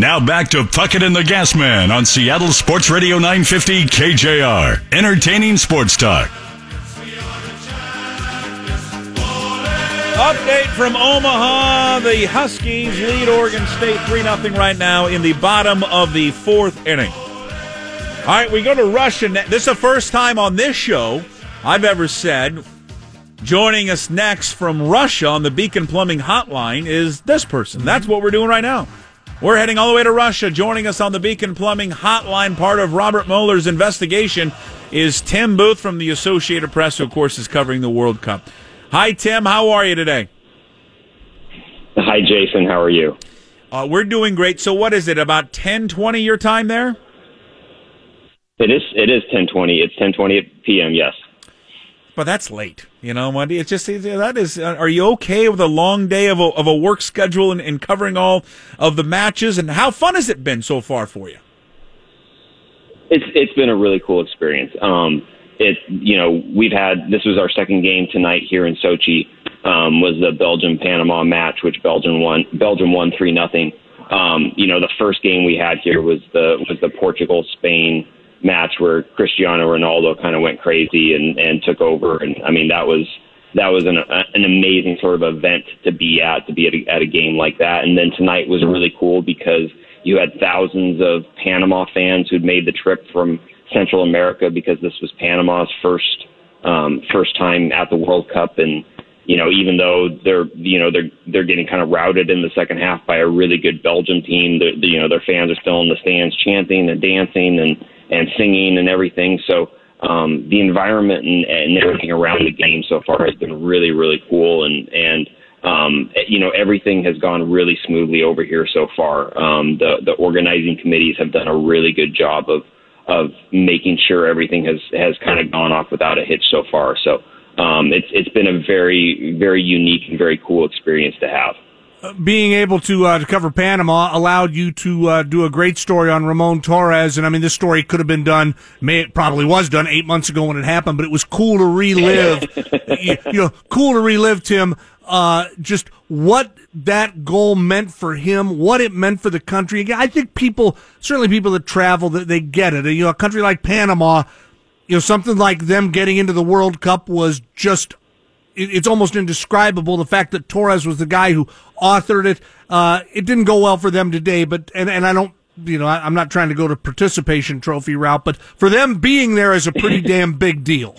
Now back to Puckett and the Gas Man on Seattle Sports Radio 950 KJR. Entertaining sports talk. Update from Omaha. The Huskies lead Oregon State 3 0 right now in the bottom of the fourth inning. All right, we go to Russia. This is the first time on this show I've ever said joining us next from Russia on the Beacon Plumbing Hotline is this person. That's what we're doing right now. We're heading all the way to Russia. Joining us on the Beacon Plumbing Hotline, part of Robert Mueller's investigation, is Tim Booth from the Associated Press, who, of course, is covering the World Cup. Hi, Tim. How are you today? Hi, Jason. How are you? Uh, we're doing great. So, what is it? About ten twenty your time there? It is. It is ten twenty. It's ten twenty p.m. Yes. But that's late. You know, Monday. It's just that is. Uh, are you okay with a long day of a, of a work schedule and, and covering all of the matches? And how fun has it been so far for you? It's it's been a really cool experience. Um, it you know we've had this was our second game tonight here in Sochi. Um, was the Belgium Panama match, which Belgium won. Belgium won three nothing. Um, you know the first game we had here was the was the Portugal Spain match where Cristiano Ronaldo kind of went crazy and, and took over. And I mean, that was, that was an, an amazing sort of event to be at, to be at a, at a game like that. And then tonight was really cool because you had thousands of Panama fans who'd made the trip from Central America because this was Panama's first, um, first time at the World Cup. And, you know, even though they're, you know, they're, they're getting kind of routed in the second half by a really good Belgium team, the, the, you know, their fans are still in the stands chanting and dancing and, and singing and everything. So um, the environment and, and everything around the game so far has been really, really cool. And, and um, you know, everything has gone really smoothly over here so far. Um, the, the organizing committees have done a really good job of, of making sure everything has, has kind of gone off without a hitch so far. So um, it's, it's been a very, very unique and very cool experience to have being able to uh, to cover Panama allowed you to uh, do a great story on Ramon Torres, and I mean this story could have been done, may it probably was done eight months ago when it happened, but it was cool to relive, you, you, know, cool to relive Tim. Uh, just what that goal meant for him, what it meant for the country. I think people, certainly people that travel, that they get it. You know, a country like Panama, you know, something like them getting into the World Cup was just it's almost indescribable the fact that Torres was the guy who authored it. Uh, it didn't go well for them today, but and and I don't. You know, I, am not trying to go to participation trophy route, but for them being there is a pretty damn big deal.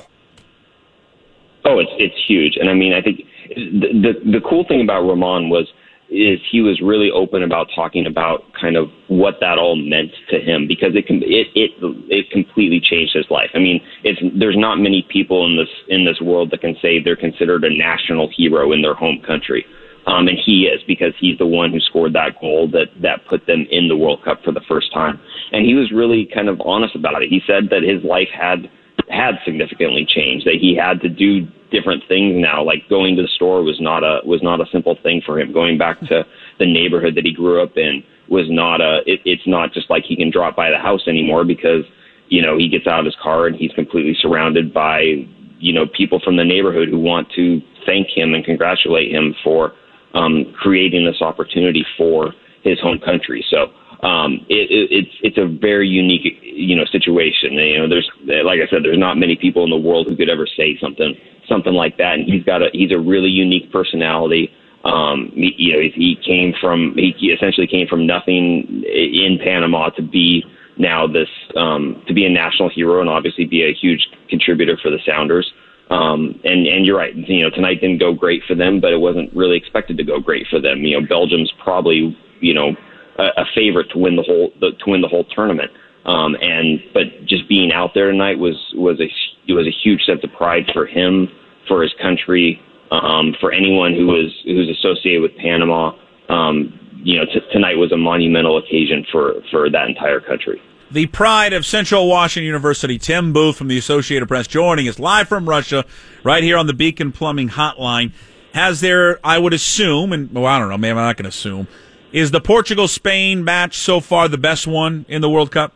Oh, it's it's huge, and I mean, I think the the, the cool thing about Ramon was is he was really open about talking about kind of what that all meant to him because it can it it it completely changed his life. I mean, it's there's not many people in this in this world that can say they're considered a national hero in their home country. Um, and he is because he's the one who scored that goal that that put them in the World Cup for the first time. And he was really kind of honest about it. He said that his life had had significantly changed. That he had to do different things now. Like going to the store was not a was not a simple thing for him. Going back to the neighborhood that he grew up in was not a. It, it's not just like he can drop by the house anymore because you know he gets out of his car and he's completely surrounded by you know people from the neighborhood who want to thank him and congratulate him for um, creating this opportunity for his home country. So um, it, it, it's it's a very unique you know situation. You know, there's like I said, there's not many people in the world who could ever say something something like that. And he's got a he's a really unique personality. Um, he, you know, he came from he essentially came from nothing in Panama to be now this um, to be a national hero and obviously be a huge contributor for the Sounders. Um, and and you're right. You know, tonight didn't go great for them, but it wasn't really expected to go great for them. You know, Belgium's probably you know a, a favorite to win the whole to win the whole tournament. Um, and but just being out there tonight was was a it was a huge sense of pride for him, for his country, um, for anyone who was who's associated with Panama. Um, you know, t- tonight was a monumental occasion for for that entire country. The pride of Central Washington University, Tim Booth from the Associated Press, joining us live from Russia, right here on the Beacon Plumbing Hotline. Has there, I would assume, and well, I don't know, maybe I'm not going to assume, is the Portugal Spain match so far the best one in the World Cup?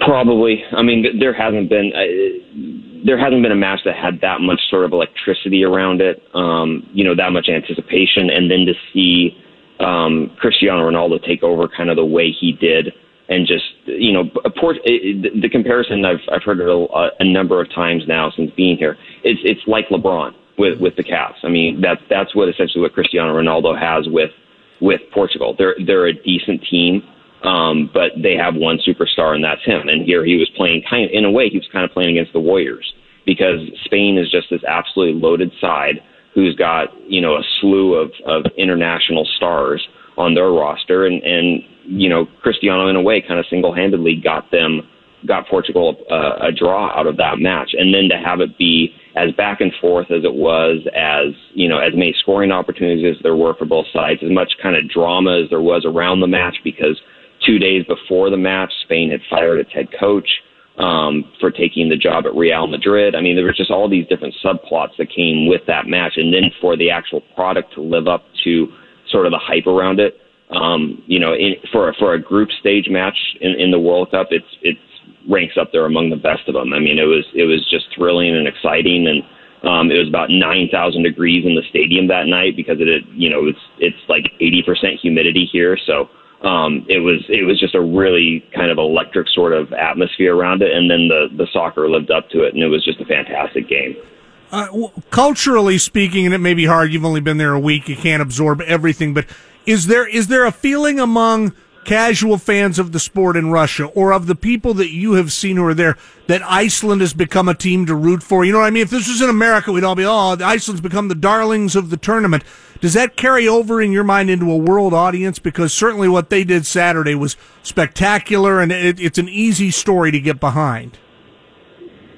Probably. I mean, there hasn't been uh, there hasn't been a match that had that much sort of electricity around it. Um, you know, that much anticipation, and then to see um, Cristiano Ronaldo take over kind of the way he did, and just you know, port, it, the comparison I've I've heard it a, a number of times now since being here. It's it's like LeBron with with the Cavs. I mean, that's that's what essentially what Cristiano Ronaldo has with with Portugal. They're they're a decent team, um, but they have one superstar, and that's him. And here he was playing kind of in a way he was kind of playing against the Warriors because Spain is just this absolutely loaded side who's got you know a slew of of international stars on their roster, and and you know Cristiano in a way kind of single handedly got them got Portugal a, a draw out of that match, and then to have it be as back and forth as it was, as you know, as many scoring opportunities as there were for both sides, as much kind of drama as there was around the match, because two days before the match, Spain had fired its head coach um, for taking the job at Real Madrid. I mean, there was just all these different subplots that came with that match, and then for the actual product to live up to sort of the hype around it. Um, you know, in, for for a group stage match in, in the World Cup, it's it's ranks up there among the best of them. I mean, it was it was just thrilling and exciting, and um, it was about nine thousand degrees in the stadium that night because it, you know, it's it's like eighty percent humidity here, so um, it was it was just a really kind of electric sort of atmosphere around it, and then the the soccer lived up to it, and it was just a fantastic game. Uh, culturally speaking, and it may be hard. You've only been there a week; you can't absorb everything. But is there is there a feeling among casual fans of the sport in Russia or of the people that you have seen who are there that Iceland has become a team to root for? You know what I mean? If this was in America, we'd all be, oh, the Iceland's become the darlings of the tournament. Does that carry over in your mind into a world audience? Because certainly what they did Saturday was spectacular and it, it's an easy story to get behind.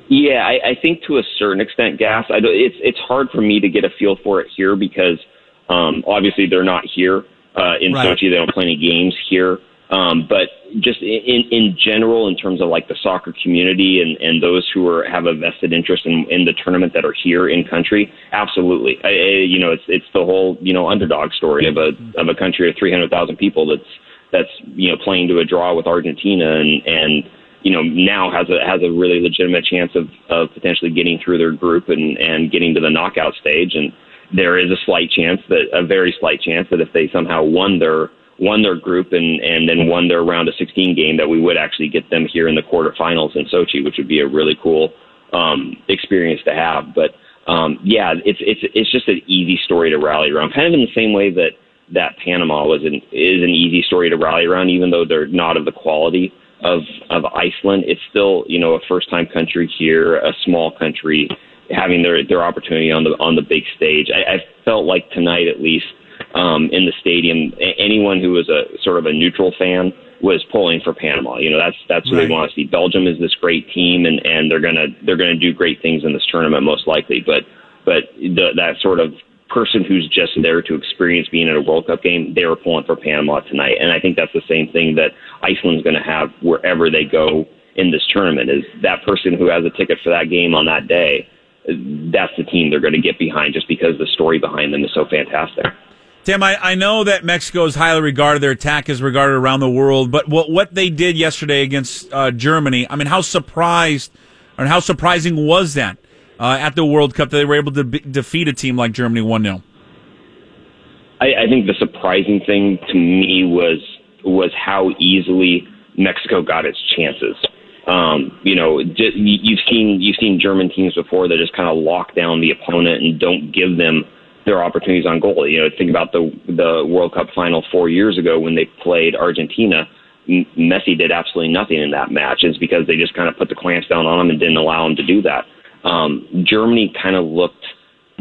Yeah, I, I think to a certain extent, Gas. I, it's it's hard for me to get a feel for it here because um, obviously they're not here uh, in right. Sochi. They don't play any games here. Um, but just in, in general, in terms of like the soccer community and, and those who are have a vested interest in, in the tournament that are here in country, absolutely. I, I, you know, it's it's the whole you know underdog story of a of a country of three hundred thousand people that's that's you know playing to a draw with Argentina and and you know now has a has a really legitimate chance of of potentially getting through their group and and getting to the knockout stage and there is a slight chance that a very slight chance that if they somehow won their won their group and and then won their round of 16 game that we would actually get them here in the quarterfinals in Sochi, which would be a really cool um, experience to have. But um, yeah, it's it's it's just an easy story to rally around, kind of in the same way that that Panama was an is an easy story to rally around, even though they're not of the quality of of Iceland. It's still you know a first time country here, a small country having their their opportunity on the on the big stage. I, I felt like tonight, at least um, in the stadium, anyone who was a sort of a neutral fan was pulling for Panama. You know, that's that's what right. they want to see. Belgium is this great team, and and they're gonna they're gonna do great things in this tournament most likely. But but the, that sort of person who's just there to experience being at a World Cup game, they were pulling for Panama tonight, and I think that's the same thing that Iceland's going to have wherever they go in this tournament. Is that person who has a ticket for that game on that day? That's the team they're going to get behind just because the story behind them is so fantastic. Tim, I, I know that Mexico is highly regarded. Their attack is regarded around the world. But what what they did yesterday against uh, Germany, I mean, how surprised and how surprising was that uh, at the World Cup that they were able to be, defeat a team like Germany 1 0? I, I think the surprising thing to me was was how easily Mexico got its chances. Um, you know, you've seen you've seen German teams before that just kind of lock down the opponent and don't give them their opportunities on goal. You know, think about the the World Cup final four years ago when they played Argentina. Messi did absolutely nothing in that match. It's because they just kind of put the clamps down on him and didn't allow him to do that. Um, Germany kind of looked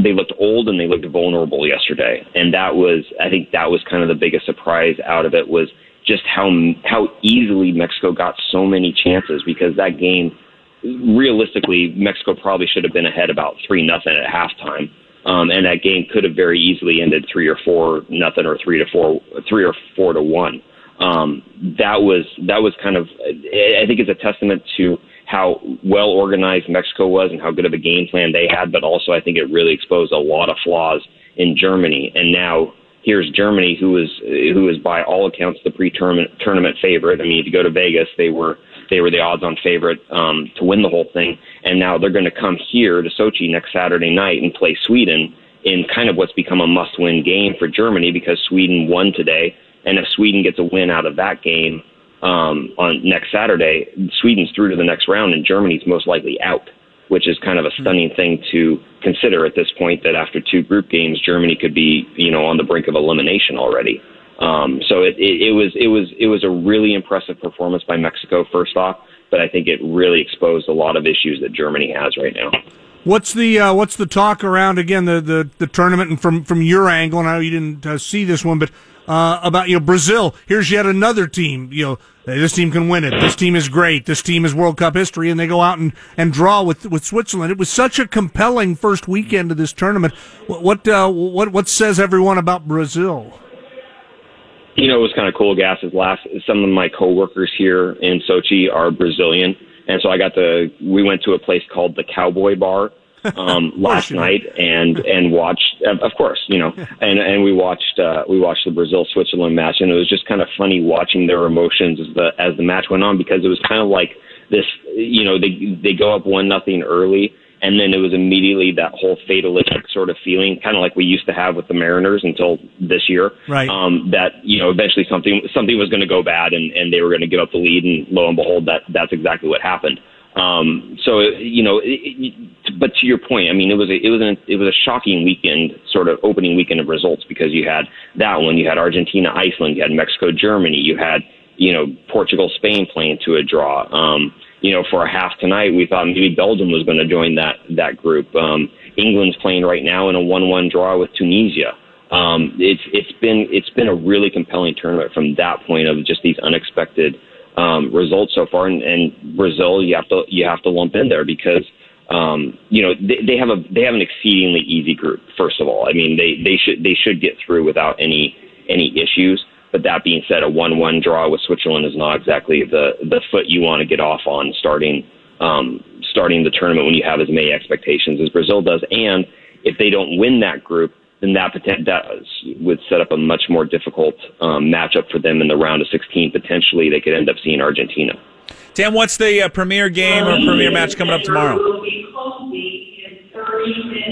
they looked old and they looked vulnerable yesterday, and that was I think that was kind of the biggest surprise out of it was just how how easily Mexico got so many chances because that game realistically Mexico probably should have been ahead about three nothing at halftime. Um, and that game could have very easily ended three or four nothing or three to four three or four to one. Um, that was that was kind of I think it's a testament to how well organized Mexico was and how good of a game plan they had, but also I think it really exposed a lot of flaws in Germany. And now here's Germany, who is who is by all accounts the pre-tournament tournament favorite. I mean, if you go to Vegas, they were they were the odds-on favorite um, to win the whole thing, and now they're going to come here to Sochi next Saturday night and play Sweden in kind of what's become a must-win game for Germany because Sweden won today, and if Sweden gets a win out of that game um, on next Saturday, Sweden's through to the next round, and Germany's most likely out, which is kind of a stunning thing to consider at this point. That after two group games, Germany could be you know on the brink of elimination already. Um, so it, it, it was it was it was a really impressive performance by Mexico. First off, but I think it really exposed a lot of issues that Germany has right now. What's the uh, what's the talk around again the, the, the tournament and from from your angle? And I know you didn't uh, see this one, but uh, about you know Brazil. Here's yet another team. You know this team can win it. This team is great. This team is World Cup history, and they go out and, and draw with with Switzerland. It was such a compelling first weekend of this tournament. What what uh, what, what says everyone about Brazil? You know, it was kind of cool. Gas is last. Some of my coworkers here in Sochi are Brazilian and so I got the. we went to a place called the Cowboy Bar um, last night and, and watched, of course, you know, and, and we watched, uh, we watched the Brazil Switzerland match and it was just kind of funny watching their emotions as the, as the match went on because it was kind of like this, you know, they, they go up one nothing early and then it was immediately that whole fatalistic sort of feeling, kind of like we used to have with the Mariners until this year. Right. Um, that you know eventually something something was going to go bad, and and they were going to give up the lead, and lo and behold, that that's exactly what happened. Um, so you know, it, it, but to your point, I mean, it was a, it was an, it was a shocking weekend, sort of opening weekend of results because you had that one, you had Argentina, Iceland, you had Mexico, Germany, you had you know Portugal, Spain playing to a draw. Um, you know, for a half tonight, we thought maybe Belgium was going to join that that group. Um, England's playing right now in a one-one draw with Tunisia. Um, it's it's been it's been a really compelling tournament from that point of just these unexpected um, results so far. And, and Brazil, you have to you have to lump in there because um, you know they, they have a they have an exceedingly easy group. First of all, I mean they they should they should get through without any any issues. But that being said, a one-one draw with Switzerland is not exactly the the foot you want to get off on starting um, starting the tournament when you have as many expectations as Brazil does. And if they don't win that group, then that that would set up a much more difficult um, matchup for them in the round of 16. Potentially, they could end up seeing Argentina. Tim, what's the uh, premier game or premier match coming up tomorrow?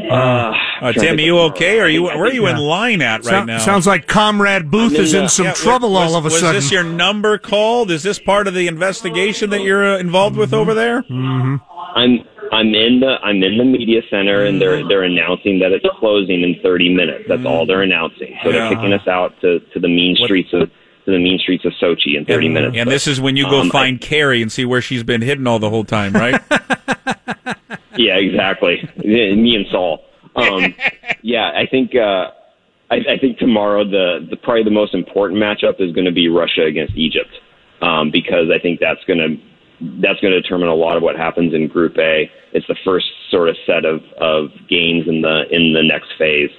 Uh, uh, Tim, are you okay? Are you where are you yeah. in line at right so, now? Sounds like Comrade Booth is in some yeah, trouble was, all of a was sudden. Was this your number called? Is this part of the investigation that you're uh, involved mm-hmm. with over there? Mm-hmm. I'm I'm in the I'm in the media center and they're they're announcing that it's closing in 30 minutes. That's all they're announcing. So they're kicking us out to to the mean streets of to the mean streets of Sochi in 30 and, minutes. And this is when you go um, find I, Carrie and see where she's been hidden all the whole time, right? yeah, exactly. Me and Saul. Um, yeah, I think uh, I, I think tomorrow the, the probably the most important matchup is going to be Russia against Egypt um, because I think that's going to that's going to determine a lot of what happens in Group A. It's the first sort of set of, of games in the in the next phase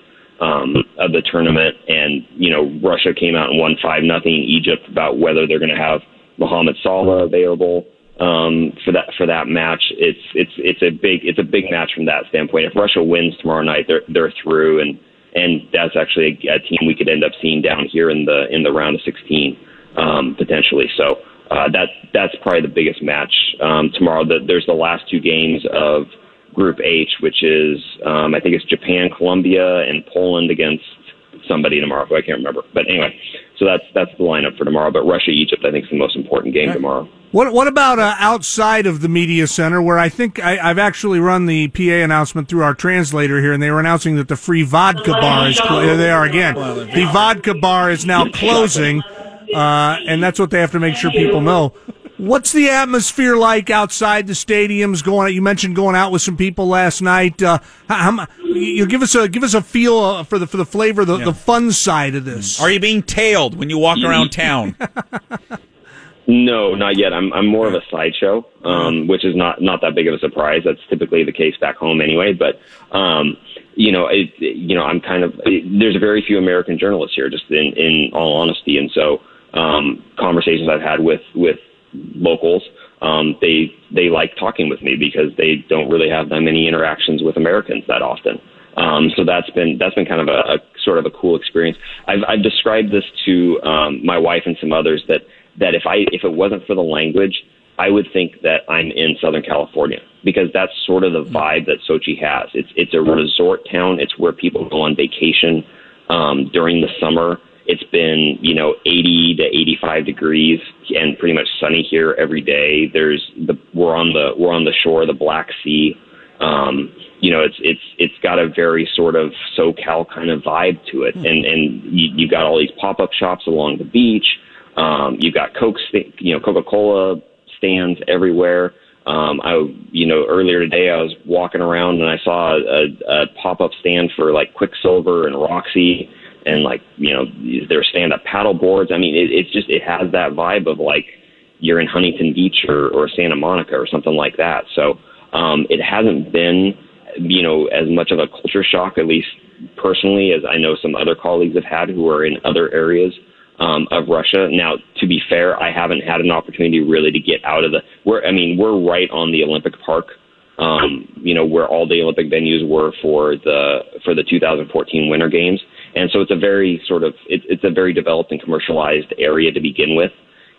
um, of the tournament, and you know Russia came out and won five nothing Egypt about whether they're going to have Mohamed Salah available um, for that for that match. It's it's it's a big it's a big match from that standpoint. If Russia wins tomorrow night, they're they're through, and and that's actually a, a team we could end up seeing down here in the in the round of 16 um, potentially. So uh, that that's probably the biggest match um, tomorrow. The, there's the last two games of Group H, which is um, I think it's Japan, Colombia, and Poland against somebody tomorrow who I can't remember. But anyway, so that's that's the lineup for tomorrow. But Russia Egypt I think is the most important game tomorrow. What what about uh, outside of the media center, where I think I, have actually run the PA announcement through our translator here, and they were announcing that the free vodka bar is cl- there. They are again. The vodka bar is now closing, uh, and that's what they have to make sure people know. What's the atmosphere like outside the stadiums? Going, you mentioned going out with some people last night. Uh, how, you give us a give us a feel uh, for the for the flavor, the, yeah. the fun side of this. Are you being tailed when you walk around town? No, not yet. I'm I'm more of a sideshow, um, which is not not that big of a surprise. That's typically the case back home anyway. But um, you know, it, you know, I'm kind of it, there's very few American journalists here, just in in all honesty, and so um, conversations I've had with with locals, um, they they like talking with me because they don't really have that many interactions with Americans that often. Um, so that's been that's been kind of a, a sort of a cool experience. I've, I've described this to um, my wife and some others that that if I if it wasn't for the language, I would think that I'm in Southern California because that's sort of the vibe that Sochi has. It's it's a resort town. It's where people go on vacation um, during the summer. It's been you know 80 to 85 degrees and pretty much sunny here every day. There's the we're on the we're on the shore of the Black Sea. Um, you know, it's it's it's got a very sort of SoCal kind of vibe to it, and and you, you got all these pop up shops along the beach. Um, you got Coke, sta- you know, Coca Cola stands everywhere. Um, I, you know, earlier today I was walking around and I saw a, a pop up stand for like Quiksilver and Roxy, and like you know, their stand up paddle boards. I mean, it, it's just it has that vibe of like you're in Huntington Beach or, or Santa Monica or something like that. So um, it hasn't been you know, as much of a culture shock, at least personally, as I know some other colleagues have had who are in other areas um, of Russia. Now, to be fair, I haven't had an opportunity really to get out of the. We're, I mean, we're right on the Olympic Park. Um, you know, where all the Olympic venues were for the for the 2014 Winter Games, and so it's a very sort of it, it's a very developed and commercialized area to begin with.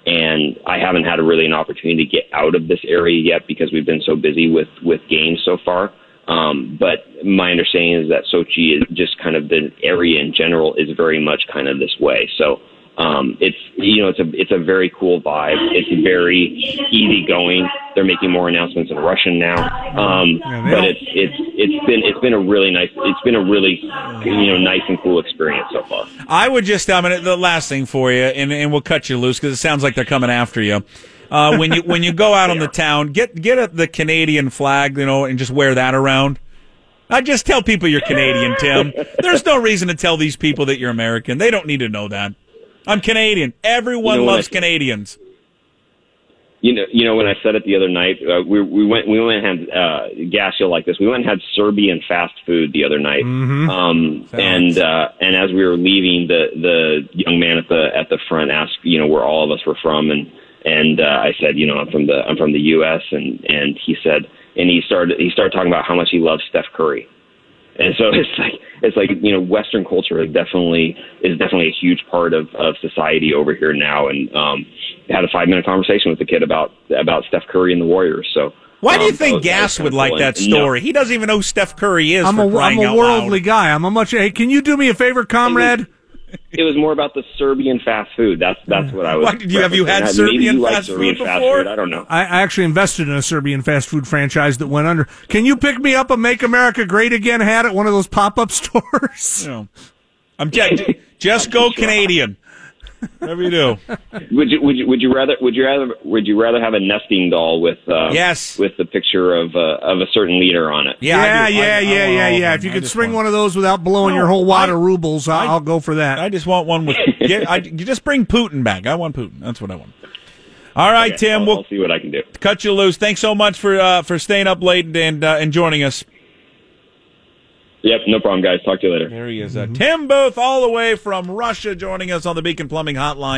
And I haven't had a really an opportunity to get out of this area yet because we've been so busy with with games so far. Um, but my understanding is that Sochi is just kind of the area in general is very much kind of this way. So um, it's you know it's a it's a very cool vibe. It's very easygoing. They're making more announcements in Russian now, um, but it's it's it's been it's been a really nice it's been a really you know nice and cool experience so far. I would just I mean the last thing for you, and and we'll cut you loose because it sounds like they're coming after you. Uh, when you when you go out on the town, get get a, the Canadian flag, you know, and just wear that around. I just tell people you're Canadian, Tim. There's no reason to tell these people that you're American. They don't need to know that. I'm Canadian. Everyone You know, loves I- Canadians. You know, you know when I said it the other night, uh, we we went we went and had uh, gas. You'll like this. We went and had Serbian fast food the other night, um, and uh, and as we were leaving, the the young man at the at the front asked, you know, where all of us were from, and and uh, I said, you know, I'm from the I'm from the U.S. and and he said, and he started he started talking about how much he loves Steph Curry, and so it's like it's like you know Western culture is definitely is definitely a huge part of of society over here now, and um, had a five minute conversation with the kid about about Steph Curry and the Warriors. So Why do you um, think was- Gas would like cool. that And, no, story? He doesn't even know who Steph Curry is. I'm for a, I'm a out worldly loud. guy. I'm a much. Hey, can you do me a favor, comrade? It was more about the Serbian fast food. That's that's what I was. Why, did you- have you had referencing. Maybe Serbian you like fast Serbian food fast before? food. I don't know. I, I actually invested in a Serbian fast food franchise that went under. Can you pick me up a "Make America Great Again" hat at one of those pop up stores? You know, I'm just, just go Canadian. Whatever you do. Would you would you would you rather would you rather would you rather have a nesting doll with uh, Yes. with the picture of uh, of a certain leader on it? Yeah, yeah, do. yeah, I- I yeah, want yeah, yeah. If you I could just spring want- one of those without blowing No, your whole wad I- of rubles, I, I- I'll go for that. I just want one with. Get, I, you just bring Putin back. I want Putin. That's what I want. All right, Okay, Tim. I'll, We'll I'll see what I can do. cut you loose. Thanks so much for uh, for staying up late and uh, and joining us. Yep, no problem, guys. Talk to you later. There he is, uh, Tim Booth, all the way from Russia, joining us on the Beacon Plumbing Hotline.